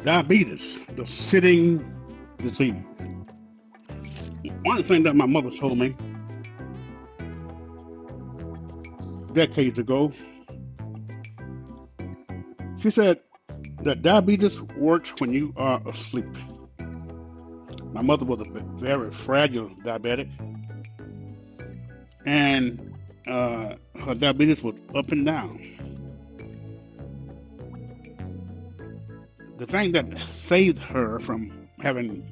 diabetes, the sitting disease. One thing that my mother told me decades ago, she said that diabetes works when you are asleep. My mother was a very fragile diabetic, and uh, her diabetes was up and down. The thing that saved her from having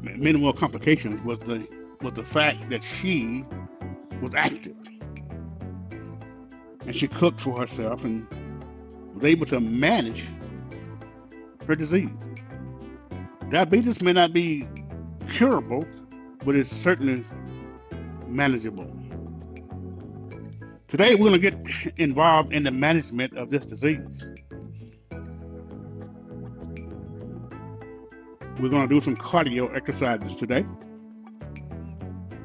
minimal complications was the was the fact that she was active and she cooked for herself and was able to manage her disease. Diabetes may not be curable, but it's certainly manageable. Today, we're going to get involved in the management of this disease. We're going to do some cardio exercises today,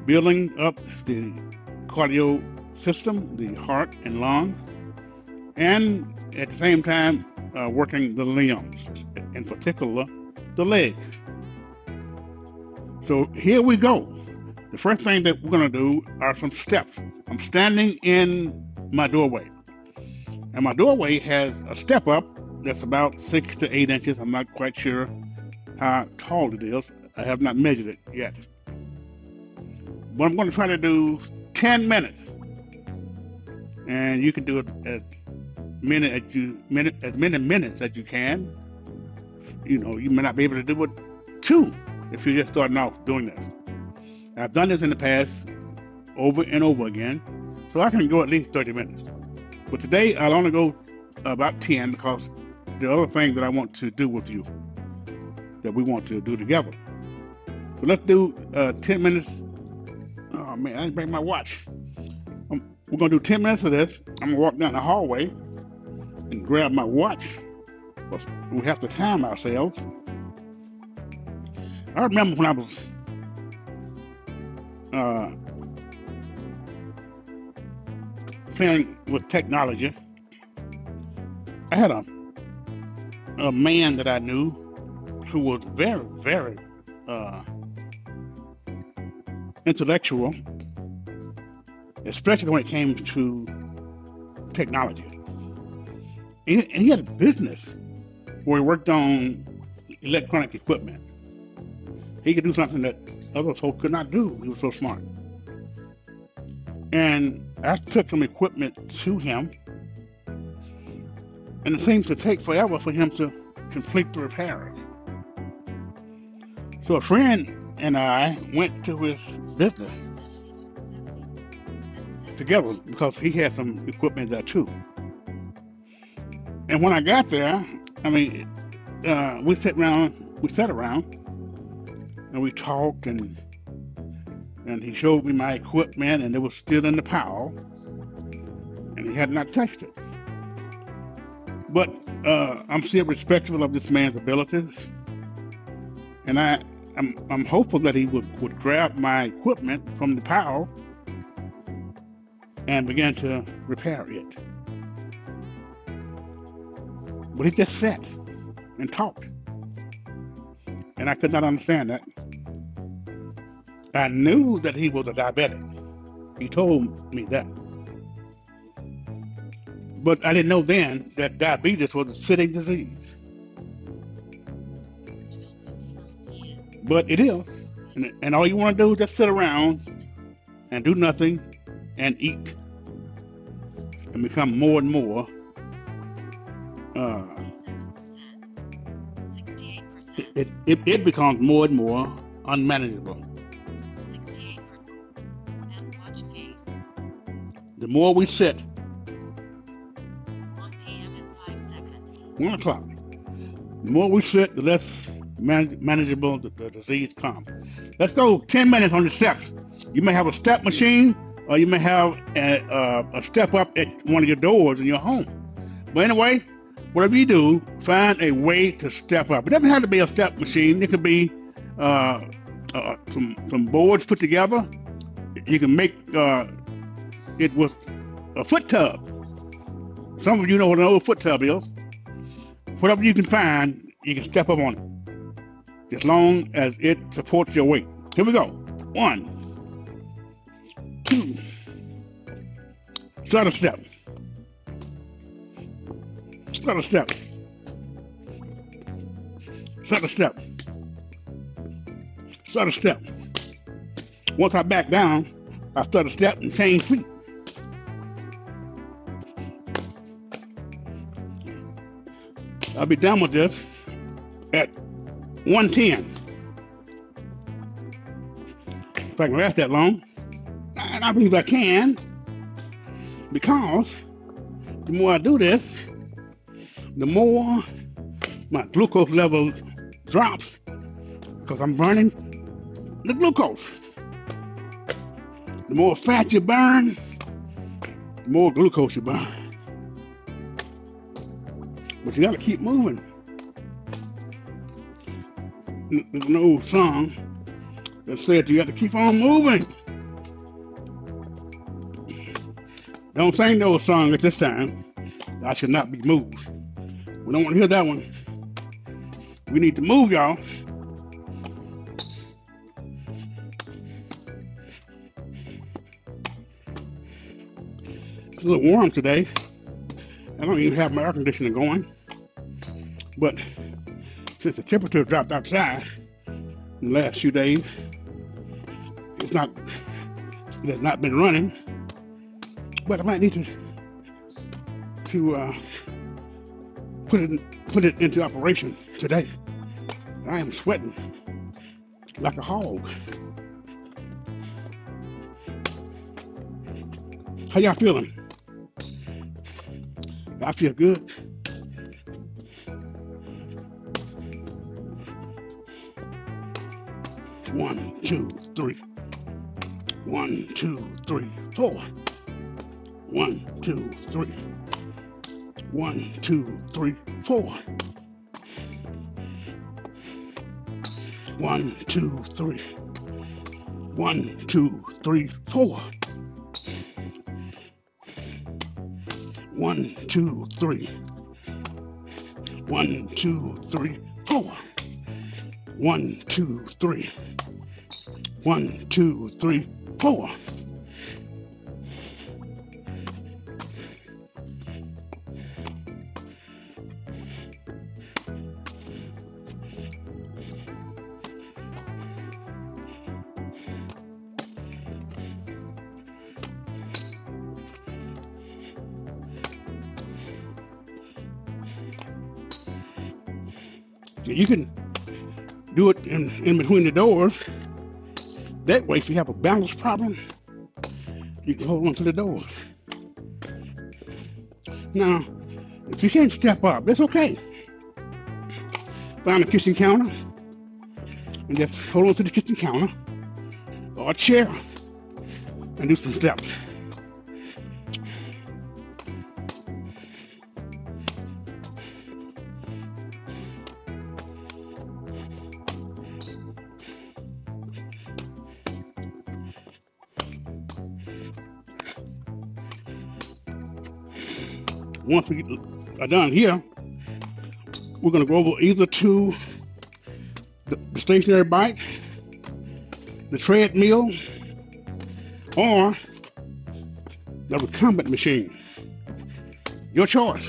building up the cardio system, the heart and lungs, and at the same time, uh, working the limbs, in particular, the legs. So here we go. The first thing that we're going to do are some steps. I'm standing in my doorway, and my doorway has a step up that's about six to eight inches. I'm not quite sure how tall it is. I have not measured it yet. But I'm going to try to do 10 minutes. And you can do it as many as you minute as many minutes as you can. You know, you may not be able to do it two if you're just starting off doing this. I've done this in the past over and over again, so I can go at least 30 minutes. But today I'll only go about 10 because the other thing that I want to do with you that we want to do together. So let's do uh, 10 minutes. Oh man, I didn't bring my watch. Um, we're gonna do 10 minutes of this. I'm gonna walk down the hallway and grab my watch. We have to time ourselves. I remember when I was uh, playing with technology. I had a a man that I knew who was very, very uh, intellectual, especially when it came to technology. And he had a business where he worked on electronic equipment. He could do something that other folks could not do. He was so smart. And I took some equipment to him, and it seems to take forever for him to complete the repairs. So a friend and I went to his business together because he had some equipment there too. And when I got there, I mean, uh, we sat around, we sat around, and we talked, and and he showed me my equipment, and it was still in the pile, and he had not touched it. But uh, I'm still respectful of this man's abilities, and I I'm, I'm hopeful that he would, would grab my equipment from the pile and begin to repair it. But he just sat and talked. And I could not understand that. I knew that he was a diabetic. He told me that. But I didn't know then that diabetes was a sitting disease. But it is. And, and all you want to do is just sit around and do nothing and eat and become more and more uh, it, it, it becomes more and more unmanageable. The more we sit, 1 p.m. in 5 seconds. 1 o'clock. The more we sit, the less man- manageable the, the disease comes. Let's go 10 minutes on the steps. You may have a step machine or you may have a, a step up at one of your doors in your home. But anyway, whatever you do, find a way to step up. It doesn't have to be a step machine. It could be uh, uh, some some boards put together. You can make uh, it with a foot tub. Some of you know what an old foot tub is. whatever you can find, you can step up on it. As long as it supports your weight. Here we go. One, two, start a step. Start a step. Start a step. Start a step. Once I back down, I start a step and change feet. I'll be done with this at 110. If I can last that long, and I believe I can, because the more I do this, the more my glucose level drops because I'm burning the glucose. The more fat you burn, the more glucose you burn. But you gotta keep moving. There's an old song that said you got to keep on moving. Don't sing those song at this time. I should not be moved. We don't want to hear that one. We need to move, y'all. It's a little warm today. I don't even have my air conditioner going. But since the temperature dropped outside in the last few days, it's not it has not been running. But I might need to to uh, put it put it into operation today. I am sweating like a hog. How y'all feeling? I feel good. Two, three. One, two, three, four. One, two, three. One, two, three, four. One, two, three. One, two, three, four. One, two, three. One, two, three, four. One, two, three. One, two, three, four. You can do it in, in between the doors. That way, if you have a balance problem, you can hold on to the doors. Now, if you can't step up, that's okay. Find a kitchen counter and just hold on to the kitchen counter or a chair and do some steps. Once we are done here, we're going to go over either to the, stationary bike, the treadmill, or the recumbent machine. Your choice.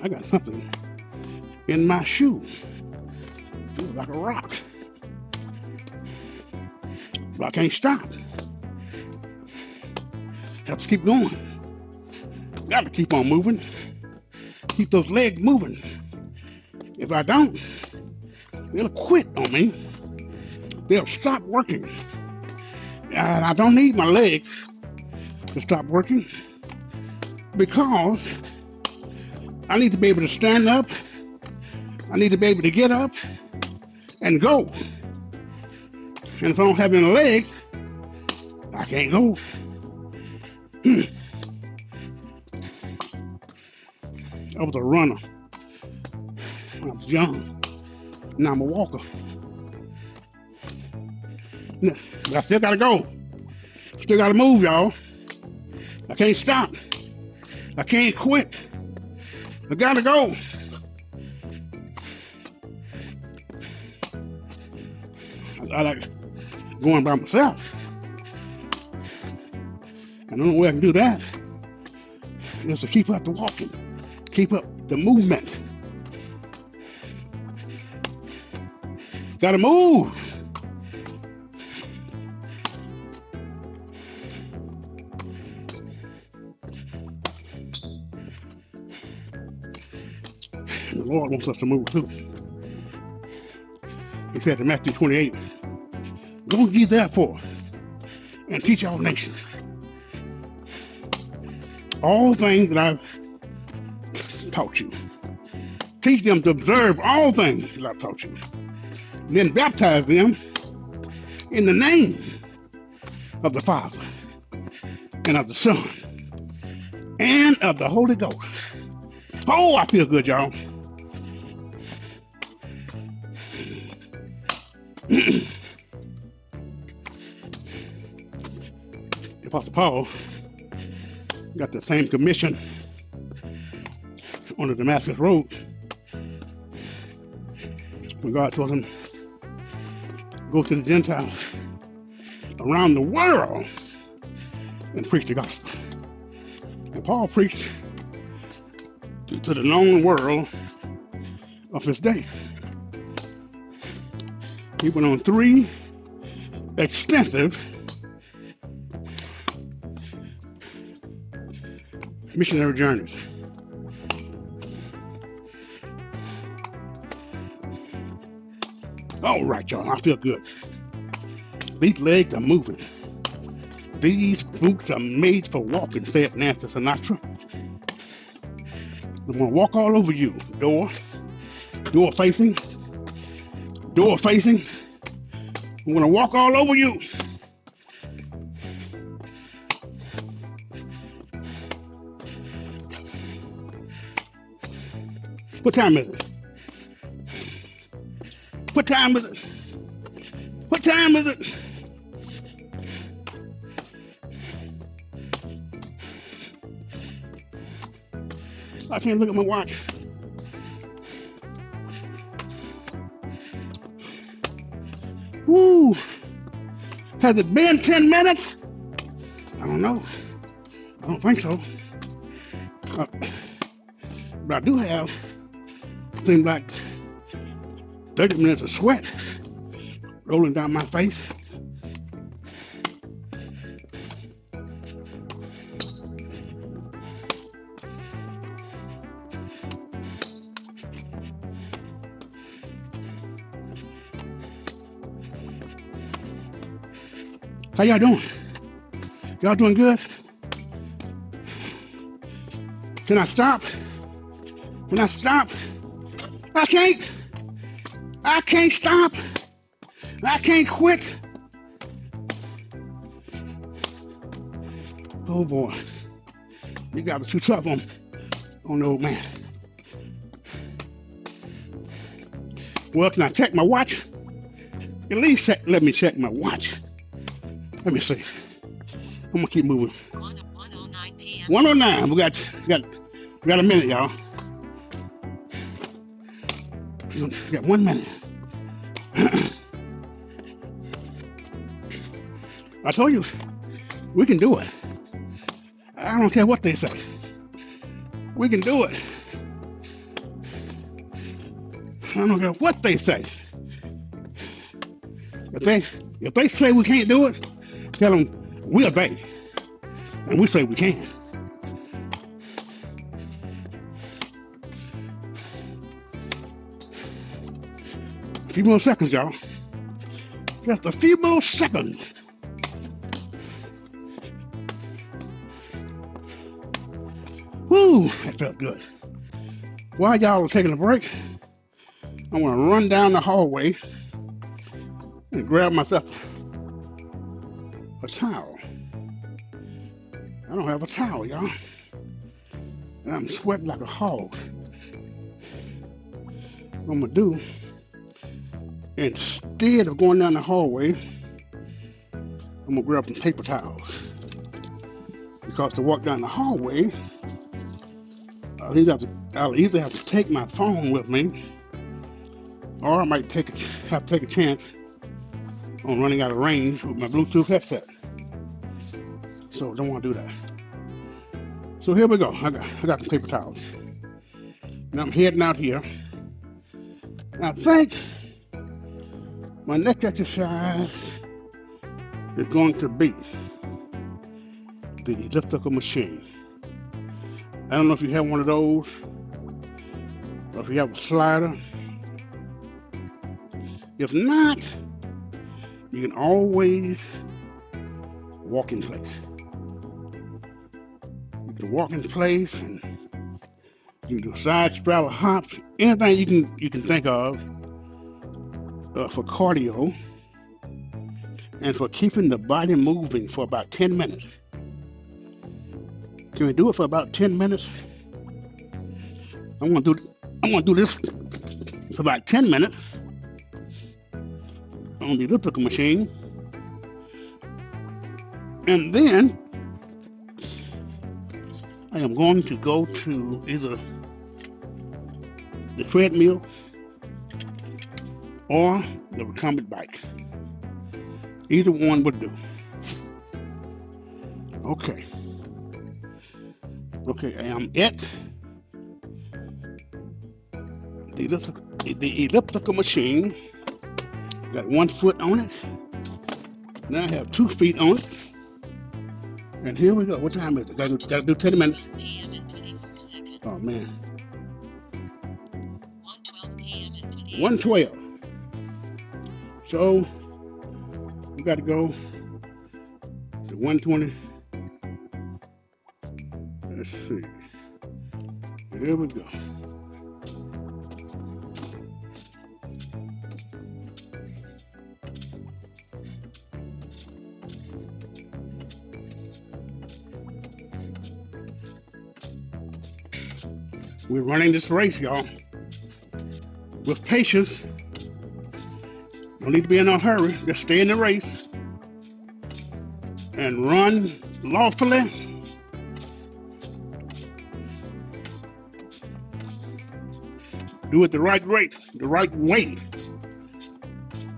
I got something in my shoe. Feels like a rock. I can't stop. Have to keep going. Got to keep on moving. Keep those legs moving. If I don't, they'll quit on me. They'll stop working. And I don't need my legs to stop working because I need to be able to stand up. I need to be able to get up and go. And if I don't have any legs, I can't go. I was a runner. I was young. Now I'm a walker. But I still gotta go. Still gotta move, y'all. I can't stop. I can't quit. I gotta go. I, I like going by myself. And the only way I can do that is to keep up the walking, keep up the movement. Gotta move. The Lord wants us to move too. He said in Matthew 28, Go ye therefore and teach all nations all things that I've taught you. Teach them to observe all things that I've taught you. And then baptize them in the name of the Father and of the Son and of the Holy Ghost. Oh, I feel good, y'all. Paul got the same commission on the Damascus Road when God told him, go to the Gentiles around the world and preach the gospel. And Paul preached to, to the known world of his day. He went on three extensive missionary journeys. All right, y'all, I feel good. These legs are moving. These boots are made for walking, said Nancy Sinatra. I'm gonna walk all over you. Door, door facing, door facing. I'm gonna walk all over you. What time is it? What time is it? What time is it? I can't look at my watch. Woo! Has it been 10 minutes? I don't know. I don't think so. Uh, but I do have seemed like 30 minutes of sweat rolling down my face. How y'all doing? Y'all doing good? Can I stop? Can I stop? I can't. I can't stop. I can't quit. Oh boy. You got it too tough on, on the old man. Well, can I check my watch? At least check, let me check my watch. Let me see. I'm gonna keep moving. 109 p.m. 109. We got we got we got a minute, y'all. We got one minute. I told you, we can do it. I don't care what they say. We can do it. I don't care what they say. If they if they say we can't do it, tell them we obey, and we say we can. A few more seconds, y'all. Just a few more seconds. Woo, that felt good. While y'all are taking a break, I'm gonna run down the hallway and grab myself a towel. I don't have a towel, y'all. And I'm sweating like a hog. What I'm gonna do, instead of going down the hallway, I'm gonna grab some paper towels. because to walk down the hallway, I'll either have to, I'll either have to take my phone with me, or I might take a, have to take a chance on running out of range with my Bluetooth headset. So don't want to do that. So here we go. I got, I got the paper towels. And I'm heading out here. I think my next exercise is going to be the elliptical machine. I don't know if you have one of those, or if you have a slider. If not, you can always walk in place. You can walk in place and you can do side straddle hops, anything you can you can think of uh, for cardio and for keeping the body moving for about 10 minutes. Can we do it for about 10 minutes? I'm gonna do I'm gonna do this for about 10 minutes on the elliptical machine. And then I am going to go to either the treadmill or the recumbent bike. Either one would do. Okay. Okay, I am at the elliptical, the elliptical machine. Got one foot on it. Now I have two feet on it. And here we go. What time is it? Gotta do, gotta do 10 minutes. PM and 24 seconds. Oh man. 112 PM and 28 112. So we got to go to 120. Let's see. Here we go. We're running this race, y'all, with patience. Don't need to be in a hurry. Just stay in the race and run lawfully. Do it the right rate, the right way.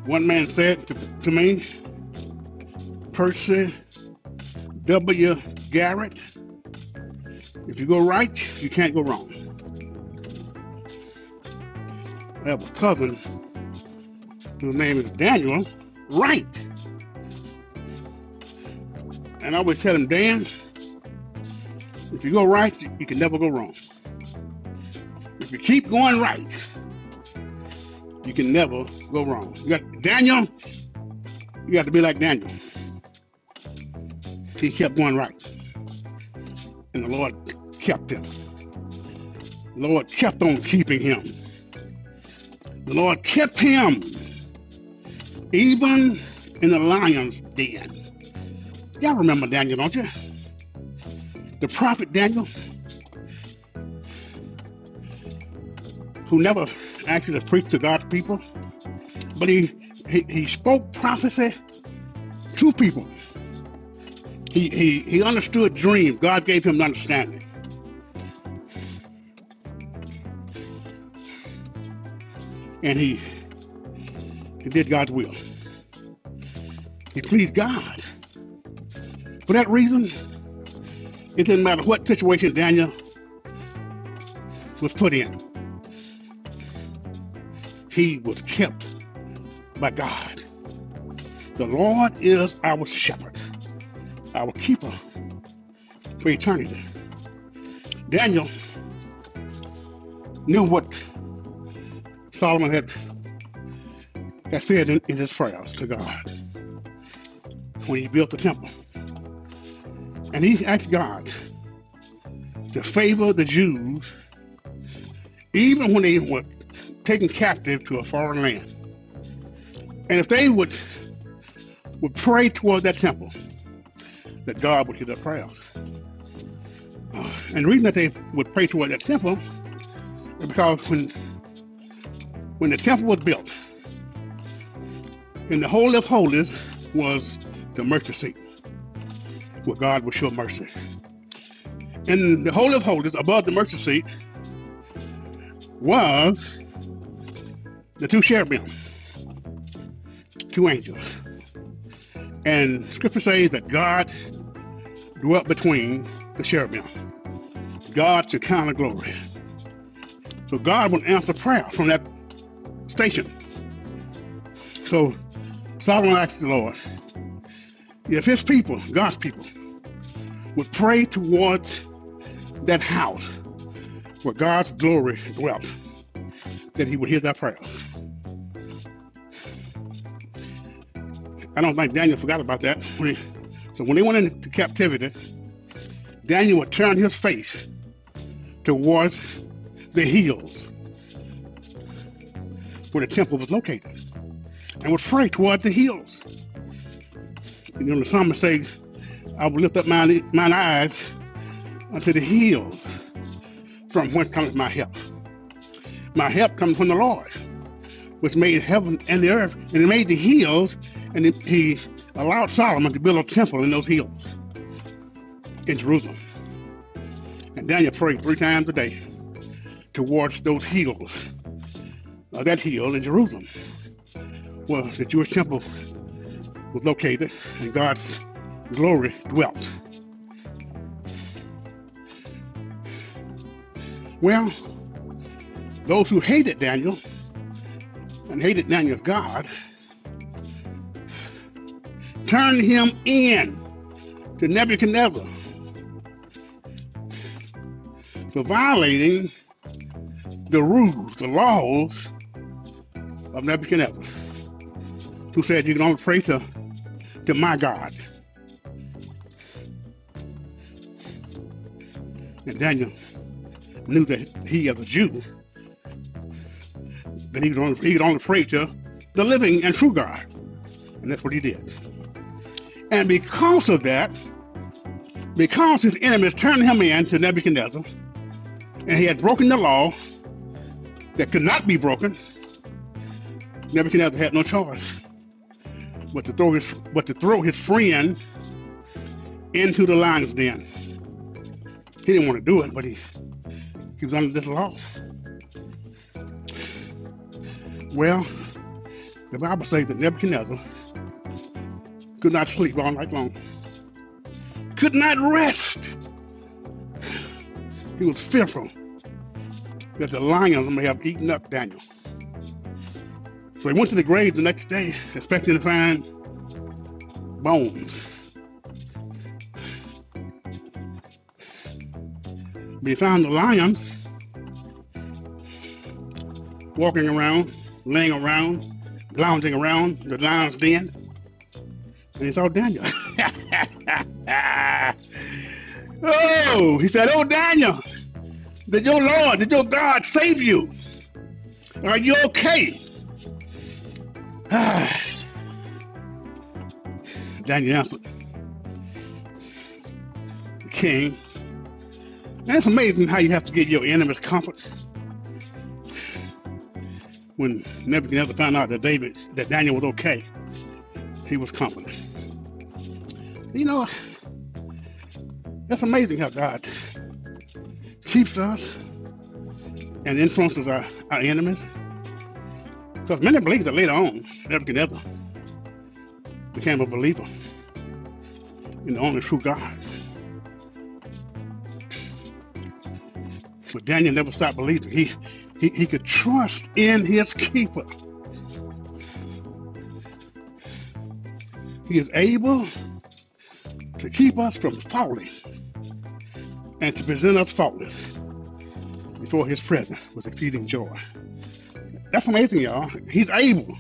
One man said to, to me, Percy W. Garrett, if you go right, you can't go wrong. I have a cousin whose name is Daniel right. And I always tell him, Dan, if you go right, you can never go wrong. If you keep going right, you can never go wrong. You got Daniel, you got to be like Daniel. He kept going right. And the Lord kept him. The Lord kept on keeping him. The Lord kept him even in the lion's den. Y'all remember Daniel, don't you? The prophet Daniel, who never actually preached to God's people, but he, he, he spoke prophecy to people. He, he, he understood dreams. God gave him understanding. And he, he did God's will. He pleased God. For that reason, it didn't matter what situation Daniel was put in. He was kept by God. The Lord is our shepherd, our keeper for eternity. Daniel knew what Solomon had, had said in, in his prayers to God when he built the temple. And he asked God to favor the Jews even when they were taken captive to a foreign land. And if they would would pray toward that temple, that God would hear their prayers. And the reason that they would pray toward that temple is because when when the temple was built, in the Holy of Holies was the mercy seat, where God would show mercy. in the Holy of Holies, above the mercy seat, was the two cherubim, two angels. And scripture says that God dwelt between the cherubim. God Shekinah glory. So God would answer prayer from that station. So Solomon ask the Lord, if his people, God's people, would pray towards that house where God's glory dwelt, that he would hear their prayers. I don't think Daniel forgot about that. So when they went into captivity, Daniel would turn his face towards the hills where the temple was located and would pray toward the hills. And know, the psalmist says, I will lift up mine, mine eyes unto the hills from whence cometh my help. My help comes from the Lord, which made heaven and the earth, and he made the hills, and he- he allowed Solomon to build a temple in those hills in Jerusalem. And Daniel prayed three times a day towards those hills, uh, that hill in Jerusalem, where the Jewish temple was located and God's glory dwelt. Well, those who hated Daniel and hated Daniel's God turned him in to Nebuchadnezzar for violating the rules, the laws of Nebuchadnezzar, who said you can only pray to, to my God. And Daniel knew that he, as a Jew, that he could only, he could only pray to the living and true God. And that's what he did. And because of that, because his enemies turned him in to Nebuchadnezzar, and he had broken the law that could not be broken, Nebuchadnezzar had no choice but to throw his but to throw his friend into the lion's den. He didn't want to do it, but he he was under this law. Well, the Bible says that Nebuchadnezzar could not sleep all night long, could not rest. He was fearful that the lions may have eaten up Daniel. So he went to the grave the next day, expecting to find bones. But he found the lions walking around, laying around, lounging around the lion's den. And he saw Daniel. oh, he said, Oh, Daniel, did your Lord, did your God save you? Are you okay? Daniel King, it's amazing how you have to get your enemies comfort. When Nebuchadnezzar found out that David, that Daniel was okay, he was comforted. You know, it's amazing how God keeps us and influences our, our enemies. Because many believe that later on, Nebuchadnezzar became a believer in the only true God. But Daniel never stopped believing. He, he, he could trust in his keeper. He is able to keep us from falling and to present us faultless before his presence with exceeding joy. That's amazing, y'all. He's able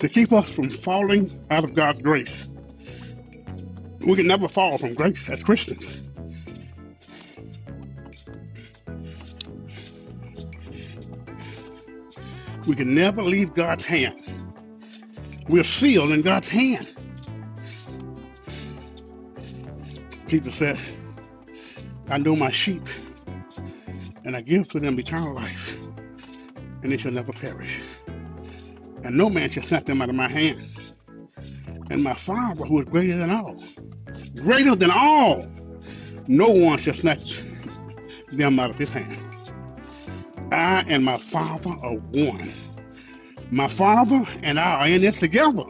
to keep us from falling out of God's grace. We can never fall from grace as Christians. We can never leave God's hand. We're sealed in God's hand. Jesus said, I know my sheep, and I give to them eternal life, and they shall never perish. And no man shall snatch them out of my hand. And my Father, who is greater than all, greater than all, No one shall snatch them out of his hand. I and my Father are one. My Father and I are in this together.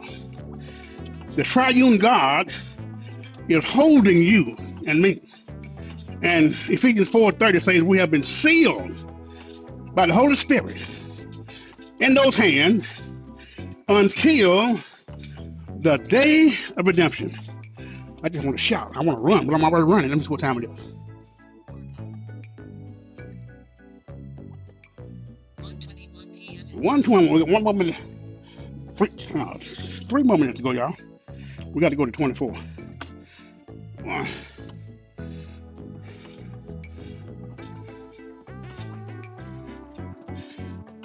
The triune God is holding you and me. And Ephesians 4:30 says we have been sealed by the Holy Spirit in those hands until the day of redemption. I just want to shout. I want to run, but I'm already running. Let me see what time it is. 1:21 p.m. 120, got one more minute. Three, uh, three more minutes to go, y'all. We got to go to 24. One.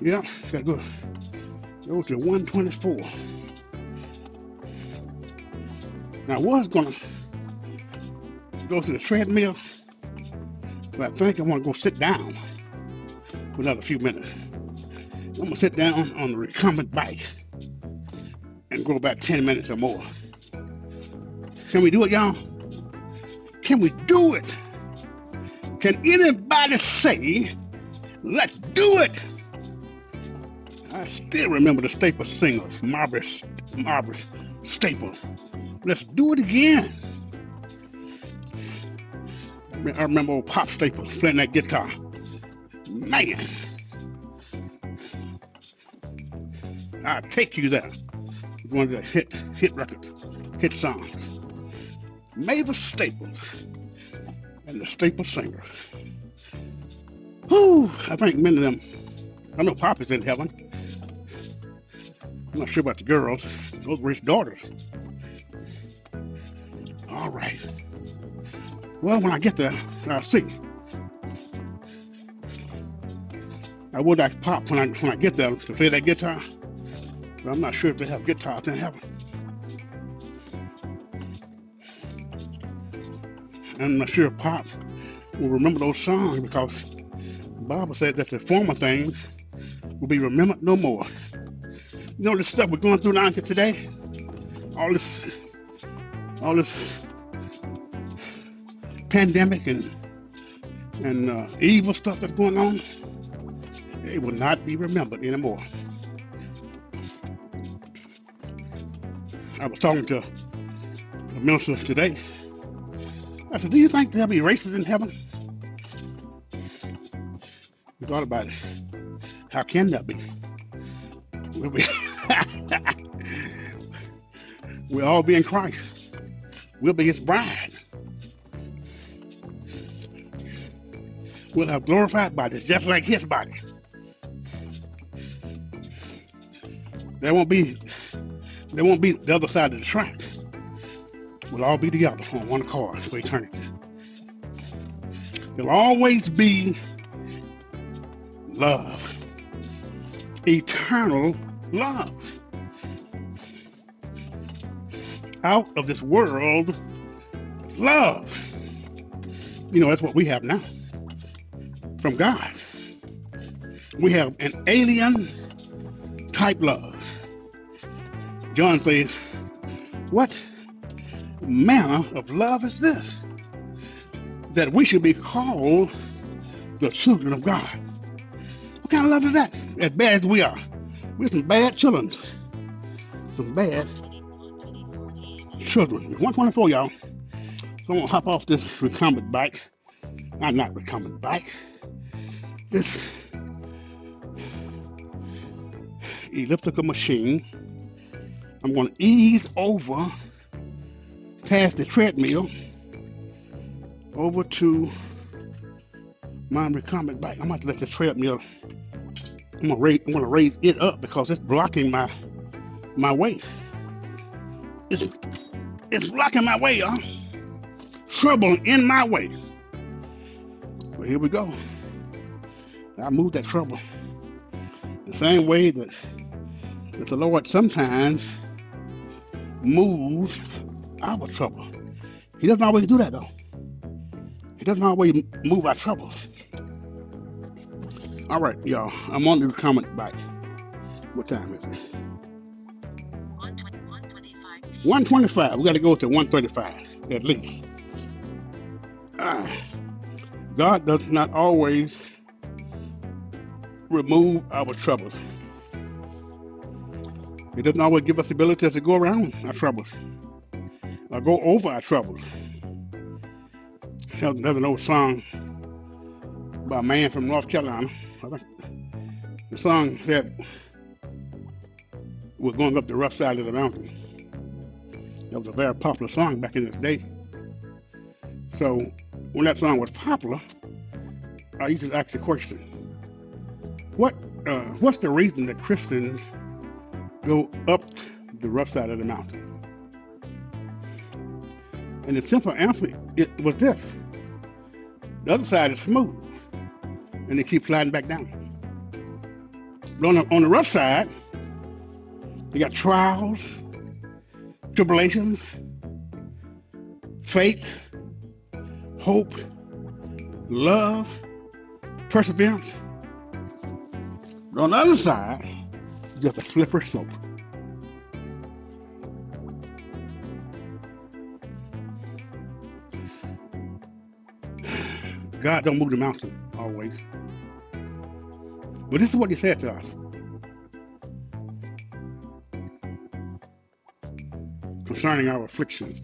Yeah, got to to 124. Now, I was going to go to the treadmill, but I think I want to go sit down for another few minutes. I'm gonna sit down on the recumbent bike and go about 10 minutes or more. Can we do it, y'all? Can we do it? Can anybody say, let's do it? I still remember the Staple singers, Margaret, Margaret Staple. Let's do it again. I remember old Pop Staples playing that guitar. Man, I'll take you there. One of the hit hit records, hit songs. Mavis Staples and the Staple Singers. Whew, I think many of them. I know Pop is in heaven. I'm not sure about the girls. Those were his daughters. All right. Well, when I get there, I'll see. I would like Pop when I when I get there to play that guitar. But I'm not sure if they have guitars in heaven. I'm not sure if Pop will remember those songs because the Bible said that the former things will be remembered no more. You know the stuff we're going through now today? All this all this pandemic and and uh, evil stuff that's going on, it will not be remembered anymore. I was talking to a minister today. I said, Do you think there'll be races in heaven? We thought about it. How can that be? We'll, be we'll all be in Christ. We'll be his bride. We'll have glorified bodies just like his body. There won't be there won't be the other side of the track. We'll all be together on one accord for eternity. There'll always be love, eternal love. Out of this world, love. You know, that's what we have now from God. We have an alien type love. John says, What manner of love is this? That we should be called the children of God. What kind of love is that? As bad as we are. We're some bad children. Some bad 1:24 children. It's 124, y'all. So I'm gonna hop off this recumbent bike. I'm not recumbent bike. This elliptical machine. I'm gonna ease over past the treadmill over to my recumbent bike. I'm going to let this treadmill. I'm gonna raise. I'm gonna raise it up because it's blocking my my way. It's it's blocking my way, y'all. Trouble in my way. But here we go. I move that trouble the same way that that the Lord sometimes moves our trouble. He doesn't always do that though. He doesn't always move our troubles. All right, y'all. I'm on the recumbent bike. What time is it? 1:20 1:25 p.m. 125. We got to go to 135 at least. Ah, God does not always remove our troubles. He doesn't always give us the ability to go around our troubles or go over our troubles. There's there's an old song by a man from North Carolina. The song said, We're going up the rough side of the mountain. That was a very popular song back in this day. So when that song was popular, I used to ask the question, what uh, what's the reason that Christians go up the rough side of the mountain? And the simple answer it was this. The other side is smooth, and they keep sliding back down. But on the, on the rough side, you got trials, tribulations, faith, hope, love, perseverance. But on the other side, just a slippery slope. God don't move the mountain always. But this is what he said to us concerning our afflictions.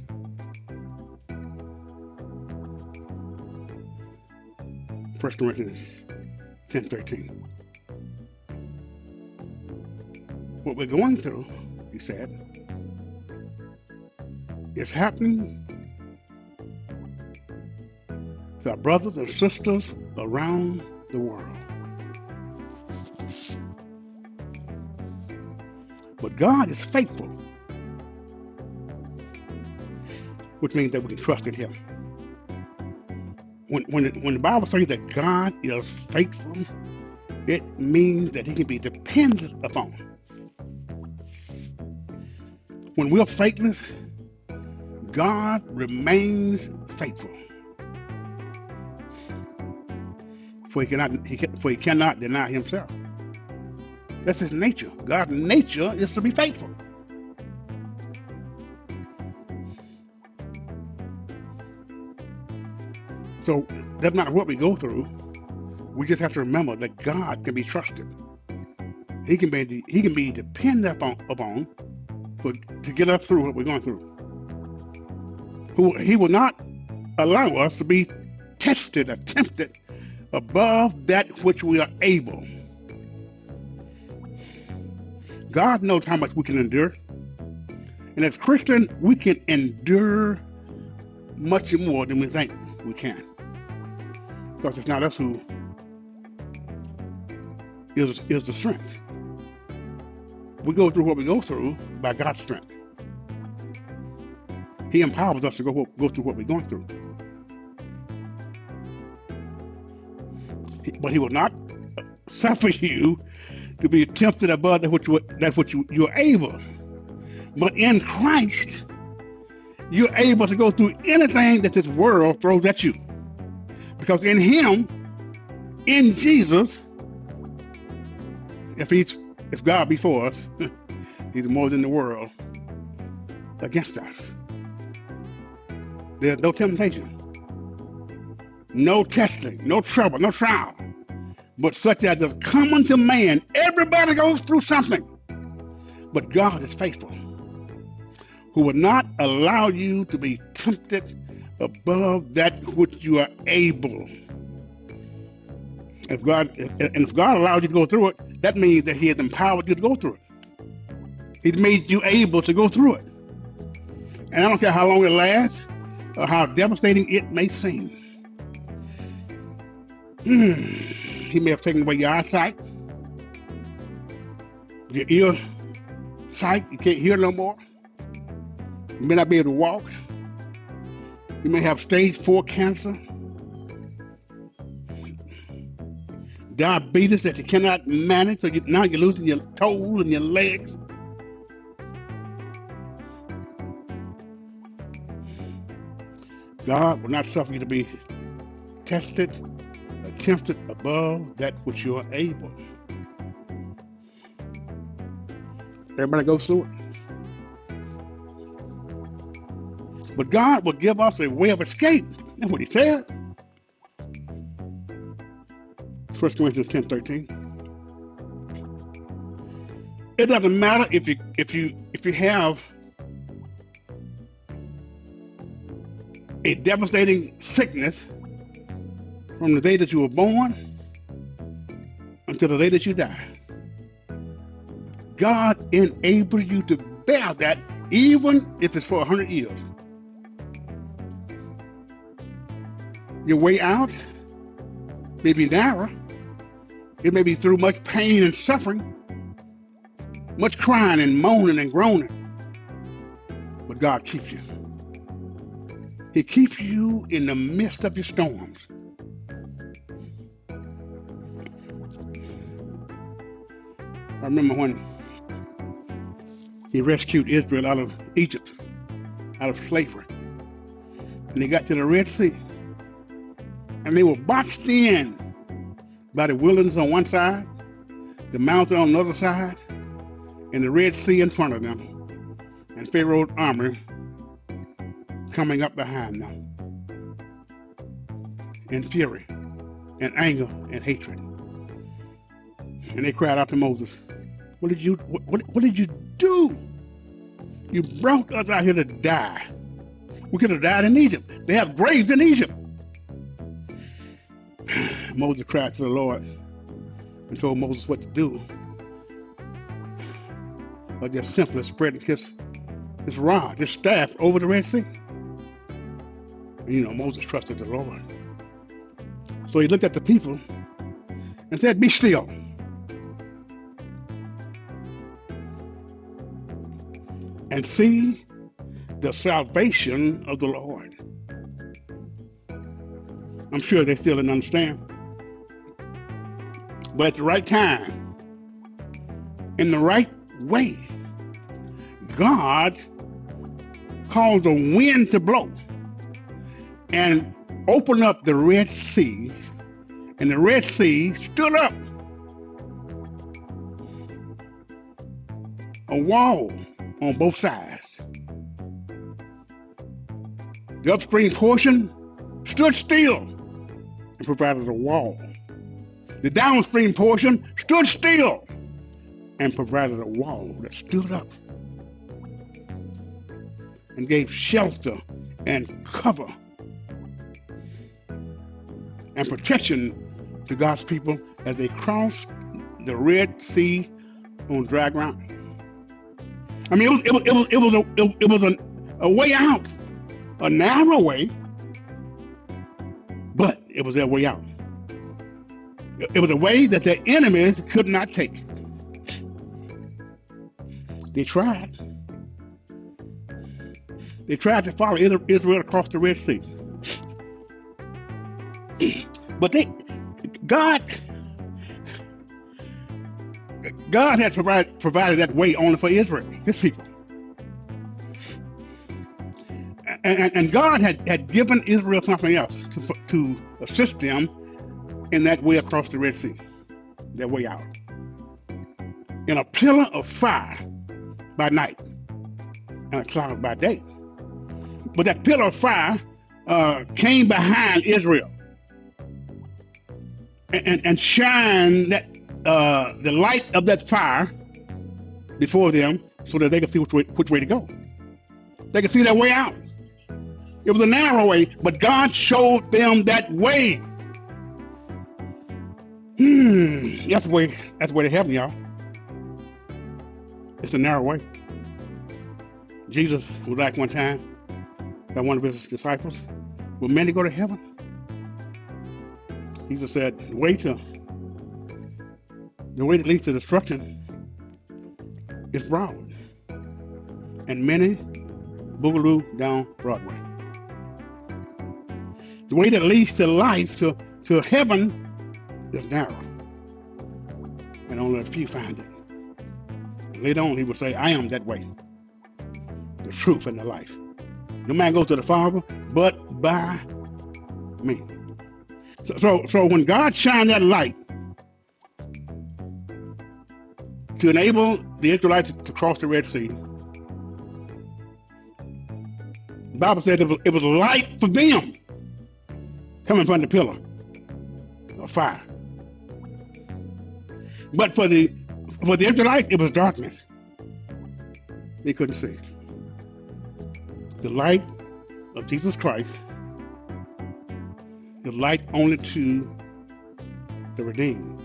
First Corinthians ten thirteen. What we're going through, he said, is happening to our brothers and sisters around the world. But God is faithful, which means that we can trust in Him. When, when, it, when the Bible says that God is faithful, it means that He can be depended upon. When we're faithless, God remains faithful. For he cannot he for he cannot deny himself. That's his nature. God's nature is to be faithful. So doesn't matter what we go through, we just have to remember that God can be trusted. He can be he can be depended upon, upon for, to get us through what we're going through. Who he will not allow us to be tested or tempted above that which we are able. God knows how much we can endure. And as Christians, we can endure much more than we think we can. Because it's not us who is, is the strength. We go through what we go through by God's strength. He empowers us to go, go through what we're going through. But he will not suffer you to be tempted above that which that which you, you're able. But in Christ, you're able to go through anything that this world throws at you. Because in Him, in Jesus, if He's if God be for us, He's more than the world against us. There's no temptation, no testing, no trouble, no trial, but such as is common to man. Everybody goes through something, but God is faithful, who will not allow you to be tempted above that which you are able. If God and if God allowed you to go through it, that means that He has empowered you to go through it. He's made you able to go through it. And I don't care how long it lasts or how devastating it may seem. Hmm. He may have taken away your eyesight, your ear sight, you can't hear no more. You may not be able to walk. You may have stage four cancer, diabetes that you cannot manage, so you, now you're losing your toes and your legs. God will not suffer you to be tested tempted above that which you are able. Everybody goes through it. But God will give us a way of escape That's what he said. 1 Corinthians 10 13. It doesn't matter if you if you if you have a devastating sickness from the day that you were born until the day that you die. God enables you to bear that even if it's for a hundred years. Your way out may be narrow. It may be through much pain and suffering, much crying and moaning and groaning. But God keeps you. He keeps you in the midst of your storms. I remember when he rescued Israel out of Egypt, out of slavery. And they got to the Red Sea. And they were boxed in by the wilderness on one side, the mountain on the other side, and the Red Sea in front of them, and Pharaoh's army coming up behind them in fury and anger and hatred. And they cried out to Moses, What did you what, what, did you do? You brought us out here to die. We could have died in Egypt. They have graves in Egypt. Moses cried to the Lord and told Moses what to do. But just simply spreading his, his rod, his staff over the Red Sea. And you know, Moses trusted the Lord. So he looked at the people and said, Be still. And see the salvation of the Lord. I'm sure they still didn't understand. But at the right time, in the right way, God caused a wind to blow and opened up the Red Sea, and the Red Sea stood up. A wall on both sides. The upstream portion stood still and provided a wall. The downstream portion stood still and provided a wall that stood up and gave shelter and cover and protection to God's people as they crossed the Red Sea on dry ground. I mean, it was it was it was, it was a it, was a, a way out, a narrow way, but it was their way out. It, it was a way that their enemies could not take. They tried. They tried to follow Israel across the Red Sea. But they, God, God had provided, provided that way only for Israel, his people. And, and, God had, had given Israel something else to, to assist them in that way across the Red Sea, their way out. In a pillar of fire by night and a cloud by day. But that pillar of fire uh, came behind Israel and, and, and shine that uh, the light of that fire before them so that they could see which way, which way to go. They could see their way out. It was a narrow way, but God showed them that way. Hmm, that's the way. That's the way to heaven, y'all. It's a narrow way. Jesus was like one time by one of his disciples, "Will many go to heaven?" Jesus said, Wait to the way that leads to destruction is broad, and many boogaloo down Broadway. The way that leads to life, to, to heaven, is narrow, and only a few find it. Later on, he will say, I am that way, the truth and the life. No man goes to the Father but by me. So, so, so when God shined that light to enable the Israelites to cross the Red Sea, the Bible was, it was light for them coming from the pillar of fire. But for the for the Israelites, it was darkness. They couldn't see. The light of Jesus Christ, the light only to the redeemed.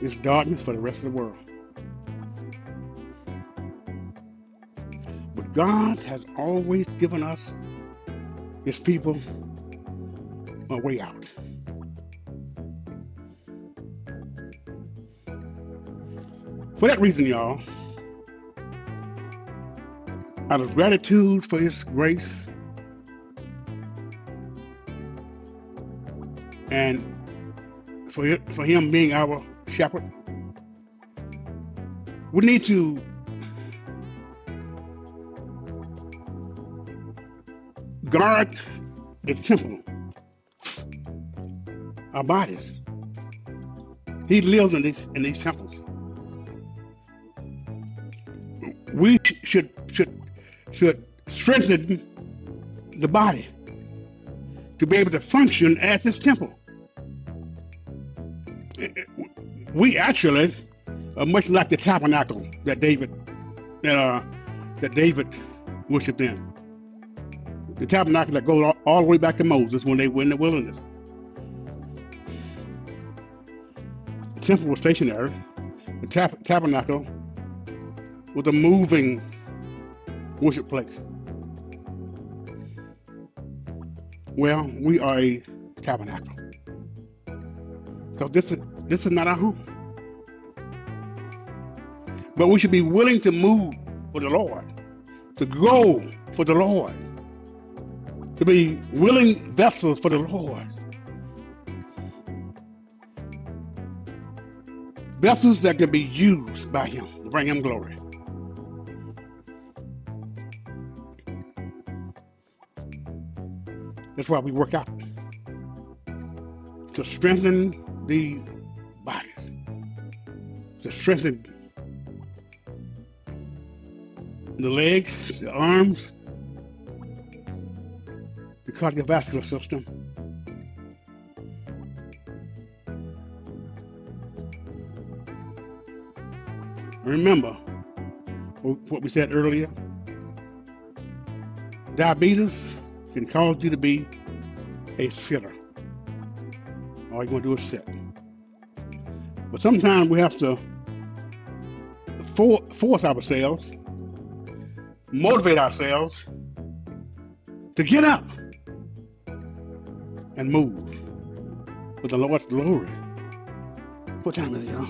It's darkness for the rest of the world. But God has always given us, His people, a way out. For that reason, y'all, out of gratitude for His grace and for for Him being our shepherd, we need to guard the temple, our bodies. He lives in these in these temples. We should should should strengthen the body to be able to function as His temple. We actually are much like the tabernacle that David uh, that David worshipped in. The tabernacle that goes all, all the way back to Moses when they were in the wilderness. The temple was stationary. The tab- tabernacle was a moving worship place. Well, we are a tabernacle. Because this is this is not our home. But we should be willing to move for the Lord, to go for the Lord, to be willing vessels for the Lord. Vessels that can be used by Him to bring Him glory. That's why we work out to strengthen the body, to strengthen the legs, the arms, the cardiovascular system. Remember what we said earlier diabetes can cause you to be a sitter. All you're going to do is sit. But sometimes we have to for- force ourselves, motivate ourselves to get up and move for the Lord's glory. What time is it, y'all?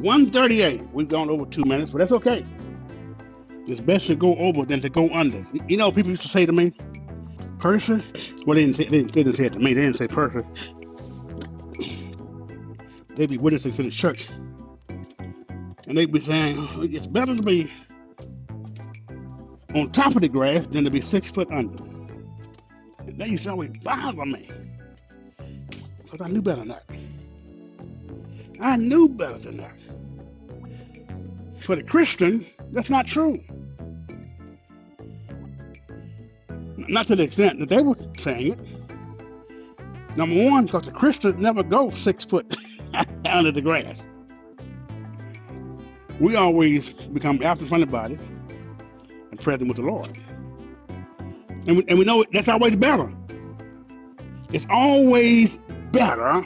138. We've gone over two minutes, but that's okay. It's best to go over than to go under. You know, people used to say to me, Percy, well, they didn't, say, they, didn't, they didn't say it to me, they didn't say Percy. They'd be witnessing to the church. And they'd be saying, "Oh, it's better to be on top of the grass than to be six foot under. And that used to always bother me. Because I knew better than that. I knew better than that. For the Christian, that's not true. Not to the extent that they were saying it. Number one, because the Christians never go six foot under the grass. We always become absent from the body and present with the Lord. And we, and we know that's always better. It's always better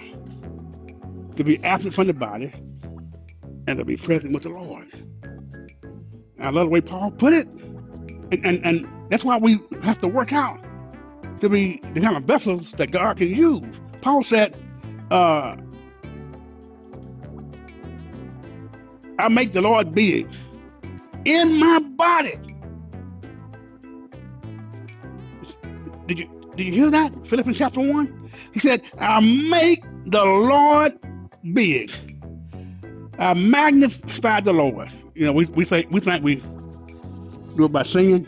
to be absent from the body and to be present with the Lord. And I love the way Paul put it. And, and, and that's why we have to work out to be the kind of vessels that God can use. Paul said, uh, I make the Lord big in my body. Did you did you hear that? Philippians chapter 1? He said, I make the Lord big. I magnify the Lord. You know, we, we say we think we do it by singing.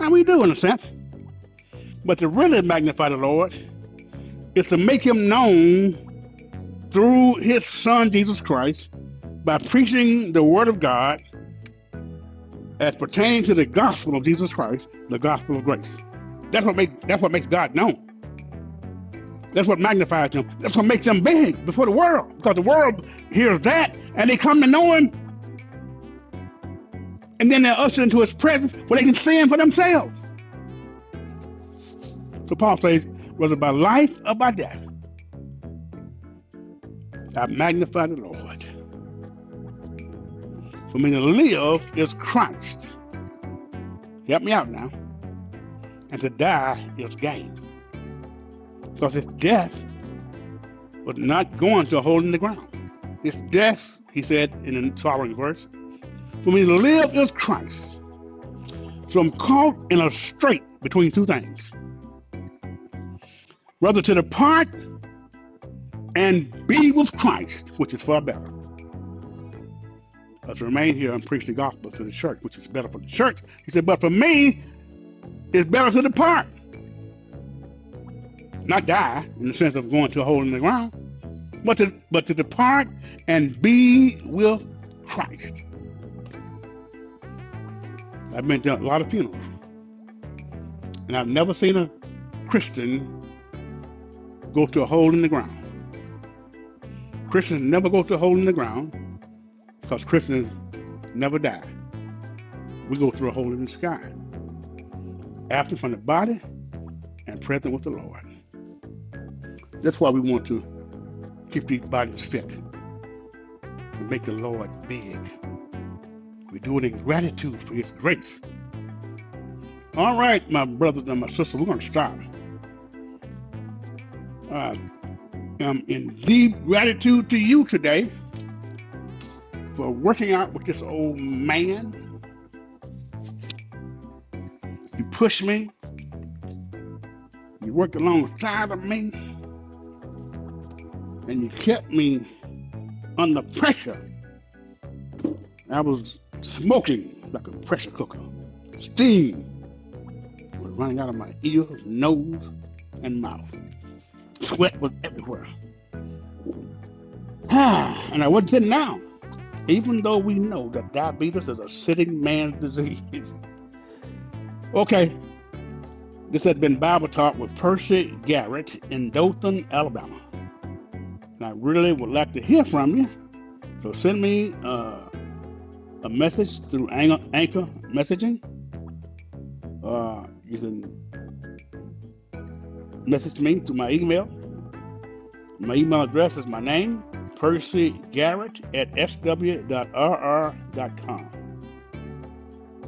And we do in a sense. But to really magnify the Lord is to make him known through his son Jesus Christ by preaching the word of God as pertaining to the gospel of Jesus Christ, the gospel of grace. That's what makes that's what makes God known. That's what magnifies him. That's what makes him big before the world. Because the world hears that and they come to know him. And then they're ushered into his presence where they can see him for themselves. So Paul says, whether by life or by death, I magnify the Lord. For me to live is Christ. Help me out now. And to die is gain. Because his death was not going to a hole in the ground. His death, he said in the following verse, for me to live is Christ. So I'm caught in a strait between two things. Rather to depart and be with Christ, which is far better. Let's remain here and preach the gospel to the church, which is better for the church. He said, but for me, it's better to depart. Not die in the sense of going to a hole in the ground, but to, but to depart and be with Christ. I've been to a lot of funerals, and I've never seen a Christian go to a hole in the ground. Christians never go to a hole in the ground because Christians never die. We go through a hole in the sky. Absent from the body and present with the Lord. That's why we want to keep these bodies fit to make the Lord big. We do it in gratitude for His grace. All right, my brothers and my sisters, we're going to stop. I am in deep gratitude to you today for working out with this old man. You pushed me. You worked alongside of me. And you kept me under pressure. I was smoking like a pressure cooker. Steam was running out of my ears, nose, and mouth. Sweat was everywhere. and I wasn't sitting down even though we know that diabetes is a sitting man's disease. okay, this has been Bible Talk with Percy Garrett in Dothan, Alabama. And I really would like to hear from you. So send me uh, a message through Anchor, Anchor messaging. Uh, you can message me through my email. My email address is my name, Percy Garrett at sw.rr.com.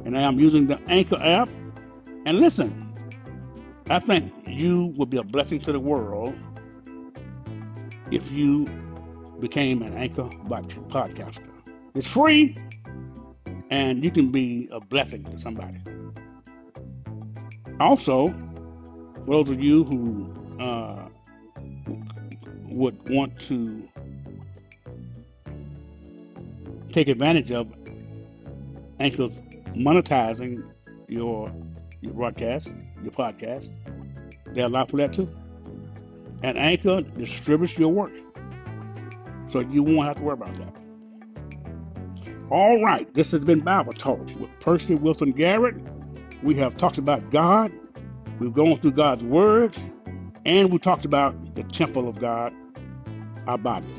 And I am using the Anchor app. And listen, I think you would be a blessing to the world if you became an Anchor podcaster. It's free, and you can be a blessing to somebody. Also, those of you who uh, would want to take advantage of Anchor monetizing your your broadcast, your podcast. They allow for that too. And Anchor distributes your work. So you won't have to worry about that. All right, this has been Bible Talk with Percy Wilson Garrett. We have talked about God. We've gone through God's Word, and we talked about the temple of God, our bodies.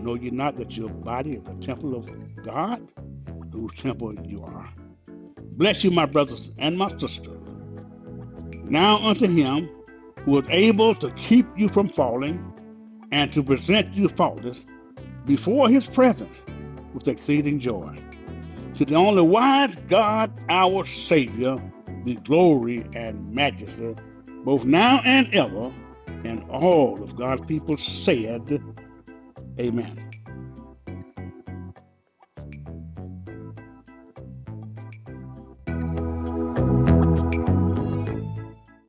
Know you not that your body is a temple of God, whose temple you are. Bless you, my brothers and my sisters. Now unto him who is able to keep you from falling and to present you faultless before his presence with exceeding joy. To the only wise God, our Savior, be glory and majesty, both now and ever, and all of God's people said, Amen.